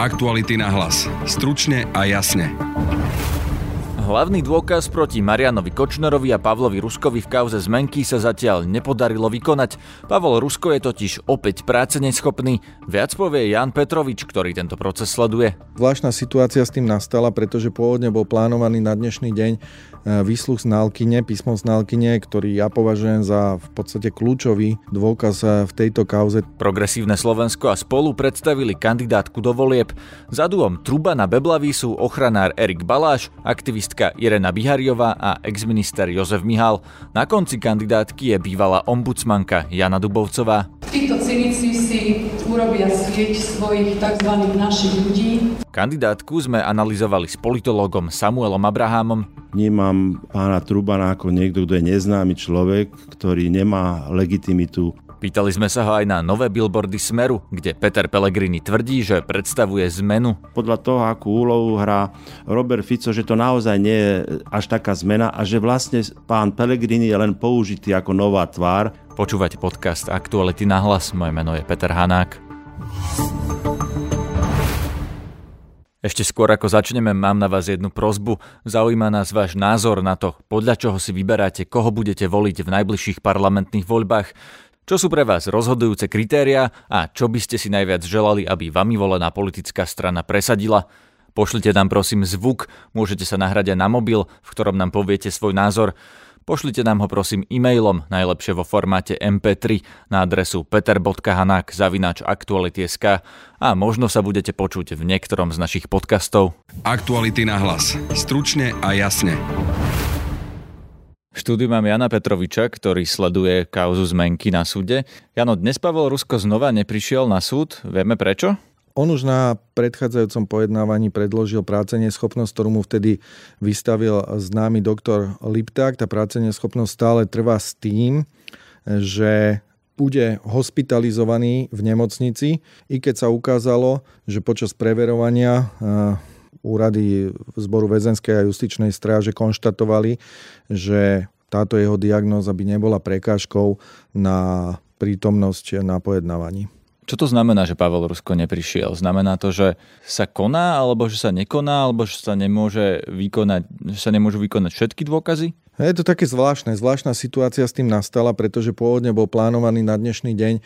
Aktuality na hlas. Stručne a jasne. Hlavný dôkaz proti Marianovi Kočnerovi a Pavlovi Ruskovi v kauze zmenky sa zatiaľ nepodarilo vykonať. Pavol Rusko je totiž opäť práce neschopný. Viac povie Jan Petrovič, ktorý tento proces sleduje. Zvláštna situácia s tým nastala, pretože pôvodne bol plánovaný na dnešný deň e, výsluh z Nálkyne, písmo z Nálkyne, ktorý ja považujem za v podstate kľúčový dôkaz e, v tejto kauze. Progresívne Slovensko a spolu predstavili kandidátku do volieb. Za duom Trubana Beblavy sú ochranár Erik Baláš, aktivistka Irena Bihariová a exminister Jozef Mihal. Na konci kandidátky je bývalá ombudsmanka Jana Dubovcová. Títo cynici si urobia sieť svojich tzv. našich ľudí. Kandidátku sme analyzovali s politologom Samuelom Abrahamom. Vnímam pána Trubana ako niekto, kto je neznámy človek, ktorý nemá legitimitu Pýtali sme sa ho aj na nové billboardy Smeru, kde Peter Pellegrini tvrdí, že predstavuje zmenu. Podľa toho, akú úlohu hrá Robert Fico, že to naozaj nie je až taká zmena a že vlastne pán Pellegrini je len použitý ako nová tvár. Počúvate podcast Aktuality na hlas. Moje meno je Peter Hanák. Ešte skôr ako začneme, mám na vás jednu prozbu. Zaujíma nás váš názor na to, podľa čoho si vyberáte, koho budete voliť v najbližších parlamentných voľbách. Čo sú pre vás rozhodujúce kritéria a čo by ste si najviac želali, aby vami volená politická strana presadila? Pošlite nám prosím zvuk, môžete sa nahrať aj na mobil, v ktorom nám poviete svoj názor. Pošlite nám ho prosím e-mailom, najlepšie vo formáte MP3 na adresu peter.hanak zavinač aktuality.sk a možno sa budete počuť v niektorom z našich podcastov. Aktuality na hlas. Stručne a jasne. V štúdiu mám Jana Petroviča, ktorý sleduje kauzu zmenky na súde. Jano, dnes Pavel Rusko znova neprišiel na súd. Vieme prečo? On už na predchádzajúcom pojednávaní predložil práce neschopnosť, ktorú mu vtedy vystavil známy doktor Lipták. Tá práce neschopnosť stále trvá s tým, že bude hospitalizovaný v nemocnici, i keď sa ukázalo, že počas preverovania úrady zboru väzenskej a justičnej stráže konštatovali, že táto jeho diagnóza by nebola prekážkou na prítomnosť na pojednávaní. Čo to znamená, že Pavel Rusko neprišiel? Znamená to, že sa koná, alebo že sa nekoná, alebo že sa, nemôže vykonať, že sa nemôžu vykonať všetky dôkazy? Je to také zvláštne. Zvláštna situácia s tým nastala, pretože pôvodne bol plánovaný na dnešný deň e,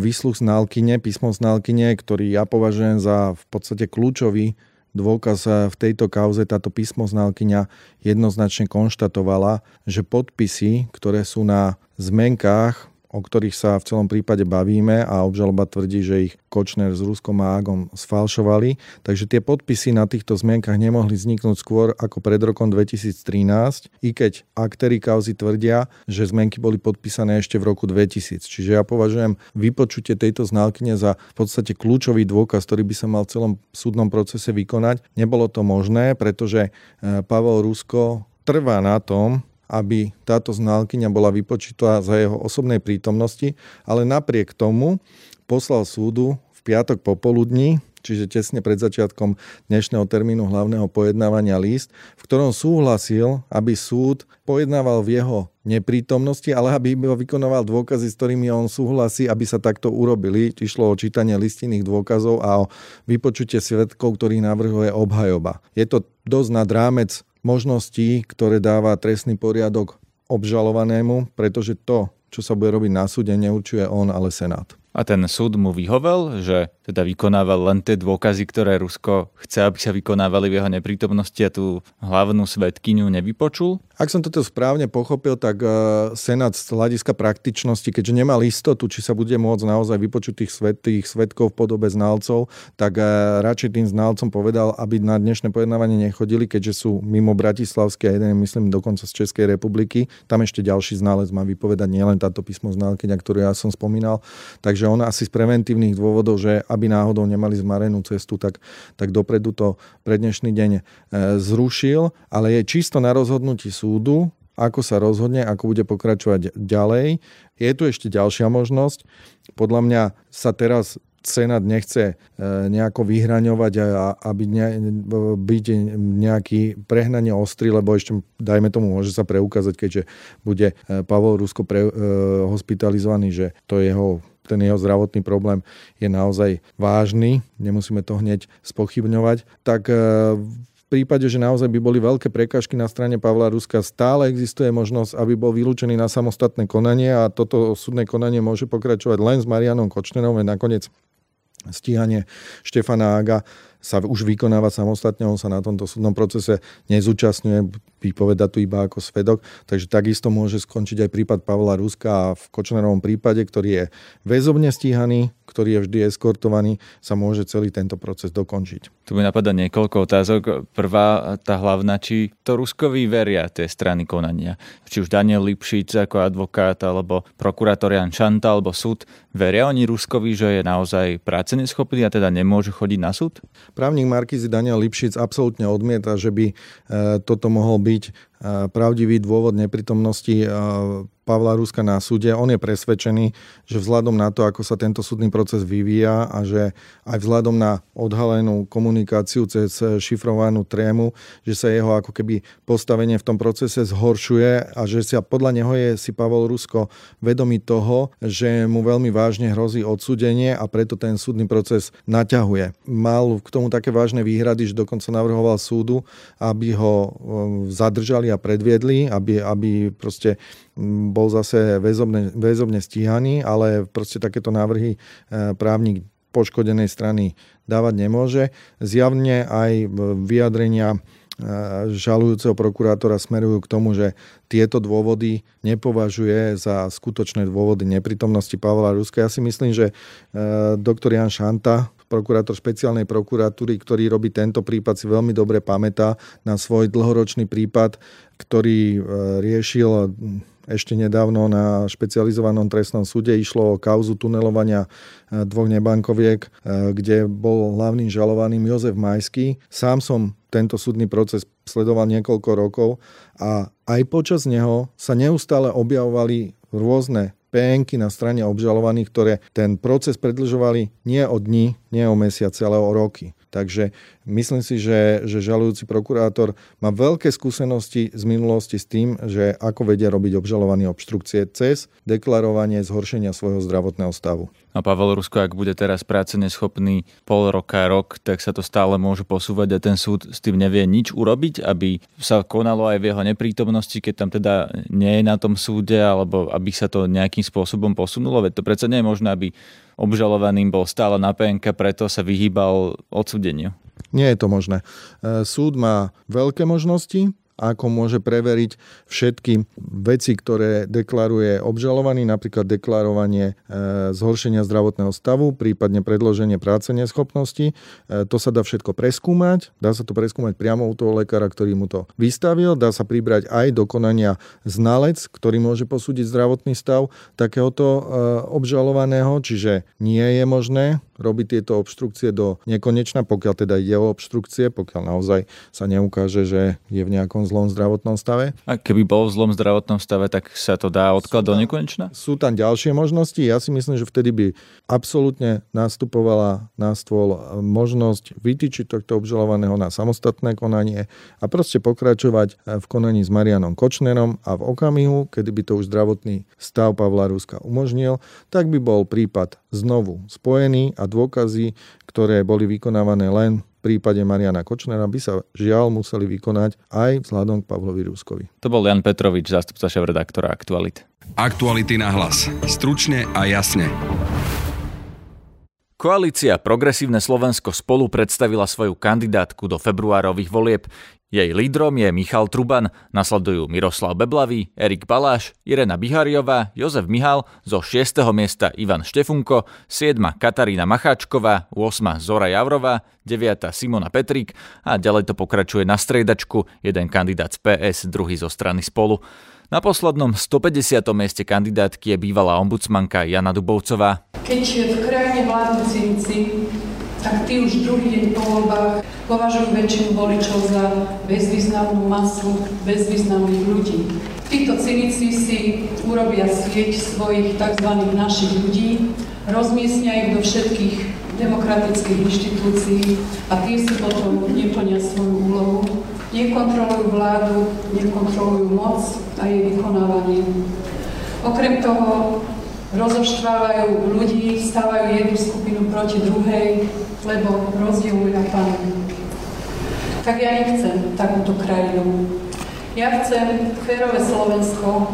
výsluh z Nálkyne, písmo z Nálkyne, ktorý ja považujem za v podstate kľúčový dôkaz eh, v tejto kauze táto písmoználkyňa jednoznačne konštatovala, že podpisy, ktoré sú na zmenkách o ktorých sa v celom prípade bavíme a obžaloba tvrdí, že ich Kočner s Ruskom a Agom sfalšovali. Takže tie podpisy na týchto zmienkach nemohli vzniknúť skôr ako pred rokom 2013, i keď aktéry kauzy tvrdia, že zmenky boli podpísané ešte v roku 2000. Čiže ja považujem vypočutie tejto znalkyne za v podstate kľúčový dôkaz, ktorý by sa mal v celom súdnom procese vykonať. Nebolo to možné, pretože eh, Pavel Rusko trvá na tom, aby táto znalkyňa bola vypočítala za jeho osobnej prítomnosti, ale napriek tomu poslal súdu v piatok popoludní, čiže tesne pred začiatkom dnešného termínu hlavného pojednávania list, v ktorom súhlasil, aby súd pojednával v jeho neprítomnosti, ale aby vykonoval dôkazy, s ktorými on súhlasí, aby sa takto urobili. Išlo o čítanie listinných dôkazov a o vypočutie svetkov, ktorých navrhuje obhajoba. Je to dosť nad rámec možností, ktoré dáva trestný poriadok obžalovanému, pretože to, čo sa bude robiť na súde, neurčuje on, ale Senát. A ten súd mu vyhovel, že teda vykonával len tie dôkazy, ktoré Rusko chce, aby sa vykonávali v jeho neprítomnosti a tú hlavnú svetkyňu nevypočul? Ak som toto správne pochopil, tak e, Senát z hľadiska praktičnosti, keďže nemal istotu, či sa bude môcť naozaj vypočuť tých, svet, tých svetkov v podobe znalcov, tak e, radšej tým znalcom povedal, aby na dnešné pojednávanie nechodili, keďže sú mimo Bratislavskej a jeden, myslím, dokonca z Českej republiky. Tam ešte ďalší znalec má vypovedať nielen táto písmo znalkyňa, ktorú ja som spomínal. Takže on asi z preventívnych dôvodov, že aby náhodou nemali zmarenú cestu, tak, tak dopredu to pre dnešný deň e, zrušil, ale je čisto na rozhodnutí súdu, ako sa rozhodne, ako bude pokračovať ďalej. Je tu ešte ďalšia možnosť. Podľa mňa sa teraz Senát nechce e, nejako vyhraňovať a aby ne, byť nejaký prehnanie ostrý, lebo ešte, dajme tomu, môže sa preukázať, keďže bude e, Pavol Rusko pre, hospitalizovaný, že to jeho ten jeho zdravotný problém je naozaj vážny, nemusíme to hneď spochybňovať, tak e, v prípade, že naozaj by boli veľké prekážky na strane Pavla Ruska, stále existuje možnosť, aby bol vylúčený na samostatné konanie a toto súdne konanie môže pokračovať len s Marianom Kočnerom, nakoniec stíhanie Štefana Aga sa už vykonáva samostatne, on sa na tomto súdnom procese nezúčastňuje, vypoveda tu iba ako svedok, takže takisto môže skončiť aj prípad Pavla Ruska a v Kočnerovom prípade, ktorý je väzobne stíhaný, ktorý je vždy eskortovaný, sa môže celý tento proces dokončiť. Tu mi napadá niekoľko otázok. Prvá, tá hlavná, či to Ruskovi veria tie strany konania. Či už Daniel Lipšic ako advokát, alebo prokurátor Jan Šanta, alebo súd. Veria oni Ruskovi, že je naozaj práce neschopný a teda nemôže chodiť na súd? Právnik Markizy Daniel Lipšic absolútne odmieta, že by e, toto mohol byť e, pravdivý dôvod neprítomnosti e, Pavla Ruska na súde. On je presvedčený, že vzhľadom na to, ako sa tento súdny proces vyvíja a že aj vzhľadom na odhalenú komunikáciu cez šifrovanú trému, že sa jeho ako keby postavenie v tom procese zhoršuje a že sa podľa neho je si Pavel Rusko vedomý toho, že mu veľmi vážne hrozí odsúdenie a preto ten súdny proces naťahuje. Mal k tomu také vážne výhrady, že dokonca navrhoval súdu, aby ho um, zadržali a predviedli, aby, aby proste bol zase väzobne, väzobne stíhaný, ale proste takéto návrhy e, právnik poškodenej strany dávať nemôže. Zjavne aj vyjadrenia e, žalujúceho prokurátora smerujú k tomu, že tieto dôvody nepovažuje za skutočné dôvody neprítomnosti Pavla Ruska. Ja si myslím, že e, doktor Jan Šanta, prokurátor špeciálnej prokuratúry, ktorý robí tento prípad, si veľmi dobre pamätá na svoj dlhoročný prípad, ktorý riešil ešte nedávno na špecializovanom trestnom súde išlo o kauzu tunelovania e, dvoch nebankoviek, e, kde bol hlavným žalovaným Jozef Majský. Sám som tento súdny proces sledoval niekoľko rokov a aj počas neho sa neustále objavovali rôzne PNky na strane obžalovaných, ktoré ten proces predlžovali nie o dni, nie o mesiace, ale o roky. Takže myslím si, že, že žalujúci prokurátor má veľké skúsenosti z minulosti s tým, že ako vedia robiť obžalovaný obštrukcie cez deklarovanie zhoršenia svojho zdravotného stavu. A Pavel Rusko, ak bude teraz práce neschopný pol roka, rok, tak sa to stále môže posúvať a ten súd s tým nevie nič urobiť, aby sa konalo aj v jeho neprítomnosti, keď tam teda nie je na tom súde, alebo aby sa to nejakým spôsobom posunulo. Veď to predsa nie je možné, aby obžalovaným bol stále na PNK, preto sa vyhýbal odsúdeniu. Nie je to možné. E, súd má veľké možnosti, ako môže preveriť všetky veci, ktoré deklaruje obžalovaný, napríklad deklarovanie e, zhoršenia zdravotného stavu, prípadne predloženie práce neschopnosti. E, to sa dá všetko preskúmať, dá sa to preskúmať priamo u toho lekára, ktorý mu to vystavil, dá sa pribrať aj do konania znalec, ktorý môže posúdiť zdravotný stav takéhoto e, obžalovaného, čiže nie je možné robiť tieto obštrukcie do nekonečna, pokiaľ teda ide o obštrukcie, pokiaľ naozaj sa neukáže, že je v nejakom zlom zdravotnom stave. A keby bol v zlom zdravotnom stave, tak sa to dá odklad do nekonečna? Sú tam ďalšie možnosti. Ja si myslím, že vtedy by absolútne nastupovala na stôl možnosť vytýčiť tohto obžalovaného na samostatné konanie a proste pokračovať v konaní s Marianom Kočnerom a v okamihu, kedy by to už zdravotný stav Pavla Ruska umožnil, tak by bol prípad znovu spojený a dôkazy, ktoré boli vykonávané len prípade Mariana Kočnera, by sa žiaľ museli vykonať aj vzhľadom k Pavlovi Rúskovi. To bol Jan Petrovič, zástupca šéf-redaktora Aktualit. Aktuality na hlas. Stručne a jasne. Koalícia Progresívne Slovensko spolu predstavila svoju kandidátku do februárových volieb. Jej lídrom je Michal Truban, nasledujú Miroslav Beblavý, Erik Baláš, Irena Bihariová, Jozef Mihal, zo 6. miesta Ivan Štefunko, 7. Katarína Macháčková, 8. Zora Javrová, 9. Simona Petrík a ďalej to pokračuje na striedačku, jeden kandidát z PS, druhý zo strany spolu. Na poslednom 150. mieste kandidátky je bývalá ombudsmanka Jana Dubovcová. Keď v krajine vládnu cynici, tak tí už druhý deň po voľbách považujú väčšinu voličov za bezvýznamnú masu bezvýznamných ľudí. Títo cynici si urobia sieť svojich tzv. našich ľudí, rozmiestnia ich do všetkých demokratických inštitúcií a tie si potom neplnia svoju úlohu, nekontrolujú vládu, nekontrolujú moc a jej vykonávanie. Okrem toho rozoštvávajú ľudí, stávajú jednu skupinu proti druhej, lebo rozdielujú na pamäť. Tak ja nechcem takúto krajinu. Ja chcem férové Slovensko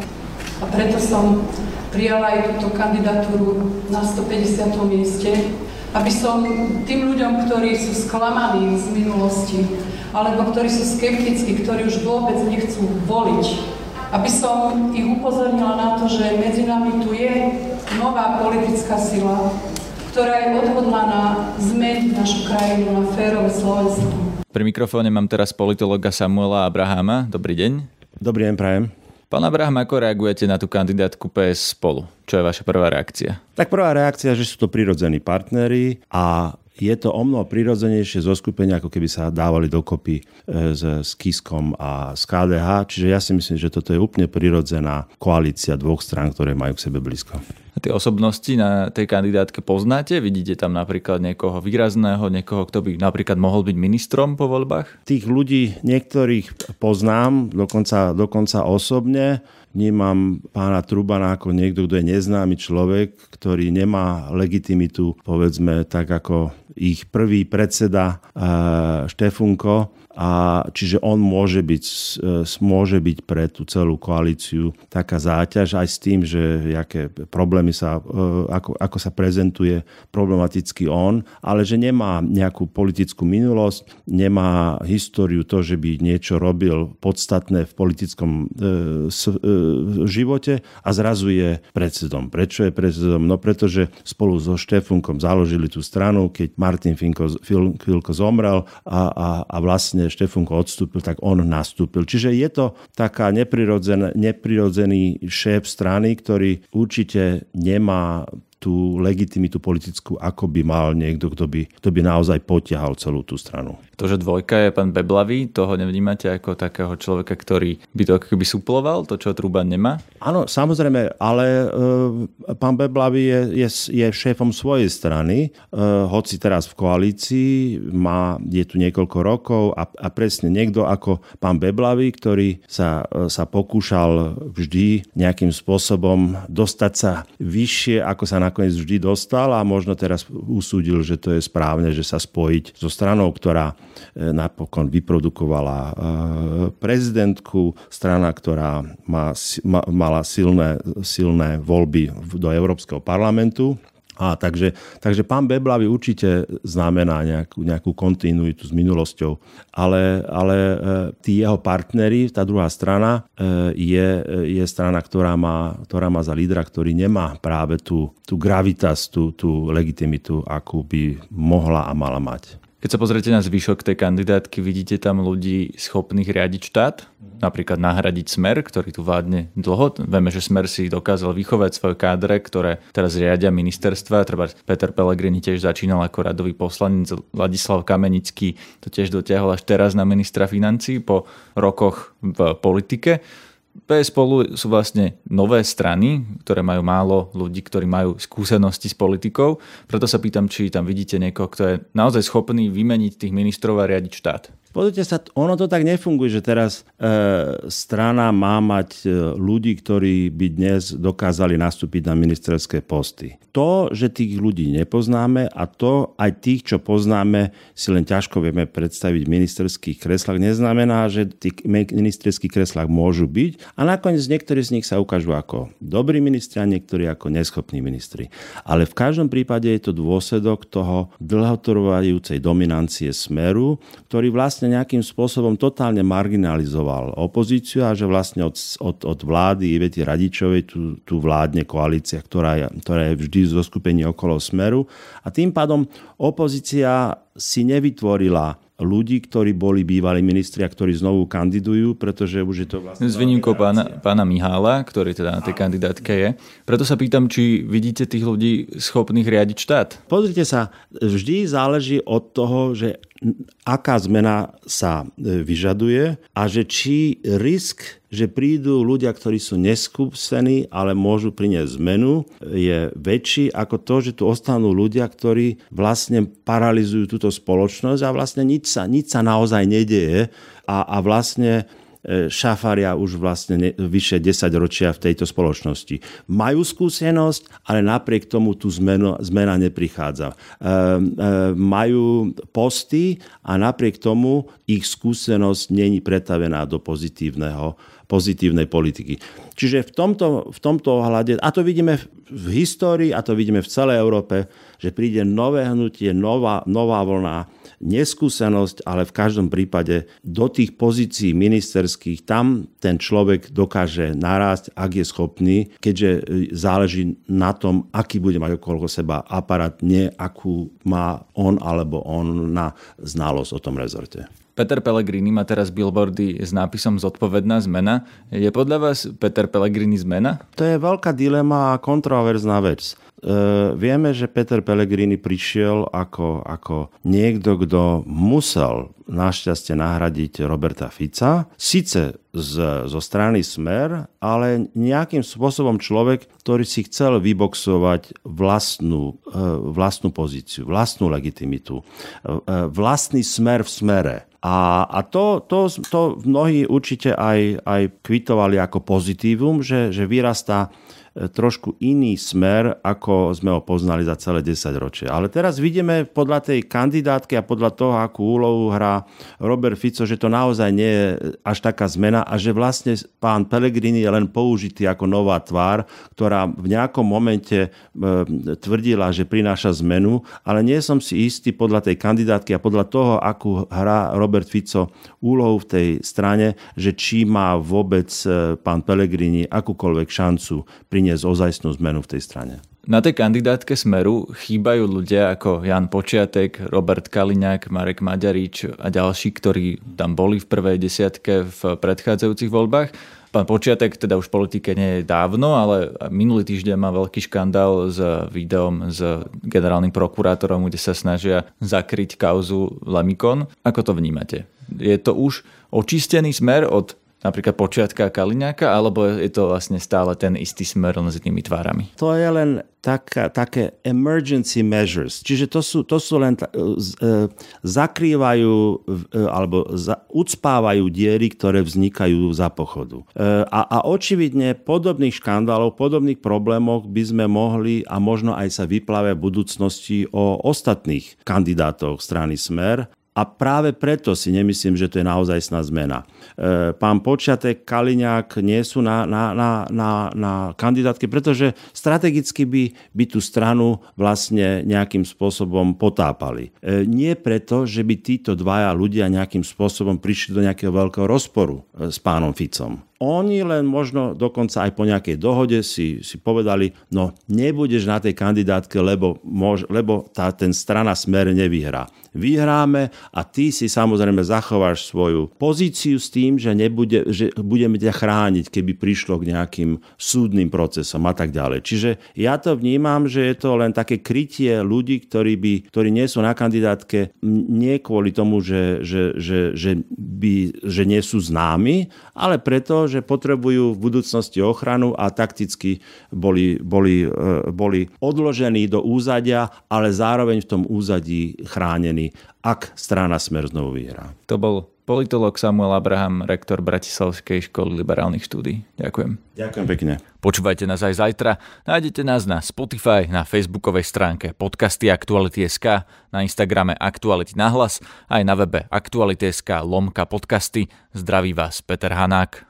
a preto som prijala aj túto kandidatúru na 150. mieste, aby som tým ľuďom, ktorí sú sklamaní z minulosti, alebo ktorí sú skeptickí, ktorí už vôbec nechcú voliť, aby som ich upozornila na to, že medzi nami tu je nová politická sila, ktorá je odhodlaná zmeniť našu krajinu na férové Slovensko. Pri mikrofóne mám teraz politologa Samuela Abrahama. Dobrý deň. Dobrý deň, prajem. Pán Abraham, ako reagujete na tú kandidátku PS spolu? Čo je vaša prvá reakcia? Tak prvá reakcia, že sú to prirodzení partnery a je to o mnoho prirodzenejšie zo skupenia, ako keby sa dávali dokopy e, s, s Kiskom a s KDH. Čiže ja si myslím, že toto je úplne prirodzená koalícia dvoch strán, ktoré majú k sebe blízko. Tie osobnosti na tej kandidátke poznáte? Vidíte tam napríklad niekoho výrazného, niekoho, kto by napríklad mohol byť ministrom po voľbách? Tých ľudí niektorých poznám, dokonca, dokonca osobne. Vnímam pána Trubana ako niekto, kto je neznámy človek, ktorý nemá legitimitu, povedzme, tak ako ich prvý predseda eh, Štefunko, a čiže on môže byť, e, môže byť pre tú celú koalíciu taká záťaž aj s tým, že aké problémy sa, e, ako, ako sa prezentuje problematicky on, ale že nemá nejakú politickú minulosť, nemá históriu to, že by niečo robil podstatné v politickom živote a zrazu je predsedom. Prečo je predsedom? No pretože spolu so Štefunkom založili tú stranu, keď Martin Filko zomrel a, a, a vlastne Štefunko odstúpil, tak on nastúpil. Čiže je to taká neprirodzený šéf strany, ktorý určite nemá tú legitimitu politickú, ako by mal niekto, kto by, kto by naozaj potiahal celú tú stranu. To, že dvojka je pán Beblavý, toho nevnímate ako takého človeka, ktorý by to ako keby suploval, to, čo Truban nemá? Áno, samozrejme, ale e, pán Beblavý je, je, je šéfom svojej strany, e, hoci teraz v koalícii, má, je tu niekoľko rokov a, a presne niekto ako pán Beblavý, ktorý sa, e, sa pokúšal vždy nejakým spôsobom dostať sa vyššie, ako sa na nakoniec vždy dostal a možno teraz usúdil, že to je správne, že sa spojiť so stranou, ktorá e, napokon vyprodukovala e, prezidentku, strana, ktorá má, mala silné, silné voľby do Európskeho parlamentu a takže, takže pán Beblavy určite znamená nejakú, nejakú kontinuitu s minulosťou, ale, ale e, tí jeho partneri, tá druhá strana, e, je, je strana, ktorá má, ktorá má za lídra, ktorý nemá práve tú, tú gravitas, tú, tú legitimitu, akú by mohla a mala mať. Keď sa pozriete na zvyšok tej kandidátky, vidíte tam ľudí schopných riadiť štát? Napríklad nahradiť Smer, ktorý tu vládne dlho. Vieme, že Smer si dokázal vychovať svoje kádre, ktoré teraz riadia ministerstva. Treba Peter Pellegrini tiež začínal ako radový poslanec. Ladislav Kamenický to tiež dotiahol až teraz na ministra financí po rokoch v politike. PS spolu sú vlastne nové strany, ktoré majú málo ľudí, ktorí majú skúsenosti s politikou. Preto sa pýtam, či tam vidíte niekoho, kto je naozaj schopný vymeniť tých ministrov a riadiť štát. Pozrite sa, ono to tak nefunguje, že teraz e, strana má mať e, ľudí, ktorí by dnes dokázali nastúpiť na ministerské posty. To, že tých ľudí nepoznáme a to aj tých, čo poznáme, si len ťažko vieme predstaviť v ministerských kreslách, neznamená, že tí ministerských kreslách môžu byť a nakoniec niektorí z nich sa ukážu ako dobrí ministri a niektorí ako neschopní ministri. Ale v každom prípade je to dôsledok toho dlhotrvajúcej dominancie smeru, ktorý vlastne nejakým spôsobom totálne marginalizoval opozíciu a že vlastne od, od, od vlády Ivety Radičovej tu, tu vládne koalícia, ktorá je, ktorá je vždy zo skupení okolo smeru. A tým pádom opozícia si nevytvorila ľudí, ktorí boli bývalí ministri a ktorí znovu kandidujú, pretože už je to vlastne... S výnimkou pána, pána Mihála, ktorý teda na tej kandidátke je. Preto sa pýtam, či vidíte tých ľudí schopných riadiť štát. Pozrite sa, vždy záleží od toho, že aká zmena sa e, vyžaduje a že či risk, že prídu ľudia, ktorí sú neskúsení, ale môžu priniesť zmenu, je väčší ako to, že tu ostanú ľudia, ktorí vlastne paralizujú túto spoločnosť a vlastne nič sa, nič sa naozaj nedieje a, a vlastne šafaria už vlastne vyše 10 ročia v tejto spoločnosti. Majú skúsenosť, ale napriek tomu tu zmenu, zmena neprichádza. Majú posty a napriek tomu ich skúsenosť není pretavená do pozitívneho pozitívnej politiky. Čiže v tomto, v tomto ohľade, a to vidíme v histórii, a to vidíme v celej Európe, že príde nové hnutie, nová, nová vlna, neskúsenosť, ale v každom prípade do tých pozícií ministerských tam ten človek dokáže narásť, ak je schopný, keďže záleží na tom, aký bude mať okolo seba aparát, nie akú má on alebo on na znalosť o tom rezorte. Peter Pellegrini má teraz billboardy s nápisom Zodpovedná zmena. Je podľa vás Peter Pellegrini zmena? To je veľká dilema a kontroverzná vec. Uh, vieme, že Peter Pellegrini prišiel ako, ako niekto, kto musel našťastie nahradiť Roberta Fica. Sice z, zo strany Smer, ale nejakým spôsobom človek, ktorý si chcel vyboxovať vlastnú, uh, vlastnú pozíciu, vlastnú legitimitu, uh, vlastný smer v smere. A, a to, to, to mnohí určite aj, aj kvitovali ako pozitívum, že, že vyrastá E, trošku iný smer, ako sme ho poznali za celé 10 ročie. Ale teraz vidíme podľa tej kandidátky a podľa toho, akú úlohu hrá Robert Fico, že to naozaj nie je až taká zmena a že vlastne pán Pellegrini je len použitý ako nová tvár, ktorá v nejakom momente e, tvrdila, že prináša zmenu, ale nie som si istý podľa tej kandidátky a podľa toho, akú hrá Robert Fico úlohu v tej strane, že či má vôbec e, pán Pellegrini akúkoľvek šancu pri priniesť ozajstnú zmenu v tej strane. Na tej kandidátke Smeru chýbajú ľudia ako Jan Počiatek, Robert Kaliňák, Marek Maďarič a ďalší, ktorí tam boli v prvej desiatke v predchádzajúcich voľbách. Pán Počiatek teda už v politike nie je dávno, ale minulý týždeň má veľký škandál s videom s generálnym prokurátorom, kde sa snažia zakryť kauzu Lemikon. Ako to vnímate? Je to už očistený smer od napríklad počiatka Kaliňáka, alebo je to vlastne stále ten istý smer len s tými tvárami? To je len tak, také emergency measures, čiže to sú, to sú len uh, zakrývajú uh, alebo za, ucpávajú diery, ktoré vznikajú za pochodu. A, a očividne podobných škandálov, podobných problémoch by sme mohli a možno aj sa vyplave v budúcnosti o ostatných kandidátoch strany Smer a práve preto si nemyslím, že to je naozaj sná zmena. E, pán Počiatek, Kaliňák nie sú na, na, na, na, na kandidátke, pretože strategicky by, by tú stranu vlastne nejakým spôsobom potápali. E, nie preto, že by títo dvaja ľudia nejakým spôsobom prišli do nejakého veľkého rozporu e, s pánom Ficom. Oni len možno dokonca aj po nejakej dohode si, si povedali, no nebudeš na tej kandidátke, lebo, mož, lebo tá, ten strana smer nevyhrá. Vyhráme a ty si samozrejme zachováš svoju pozíciu s tým, že, nebude, že budeme ťa chrániť, keby prišlo k nejakým súdnym procesom a tak ďalej. Čiže ja to vnímam, že je to len také krytie ľudí, ktorí, by, ktorí nie sú na kandidátke nie kvôli tomu, že, že, že, že, by, že nie sú známi, ale preto, že potrebujú v budúcnosti ochranu a takticky boli, boli, e, boli odložení do úzadia, ale zároveň v tom úzadí chránení, ak strana Smer znovu vyhrá. To bol politolog Samuel Abraham, rektor Bratislavskej školy liberálnych štúdí. Ďakujem. Ďakujem pekne. Počúvajte nás aj zajtra. Nájdete nás na Spotify, na facebookovej stránke podcasty Aktuality.sk, na Instagrame Aktuality na hlas, aj na webe Aktuality.sk lomka podcasty. Zdraví vás Peter Hanák.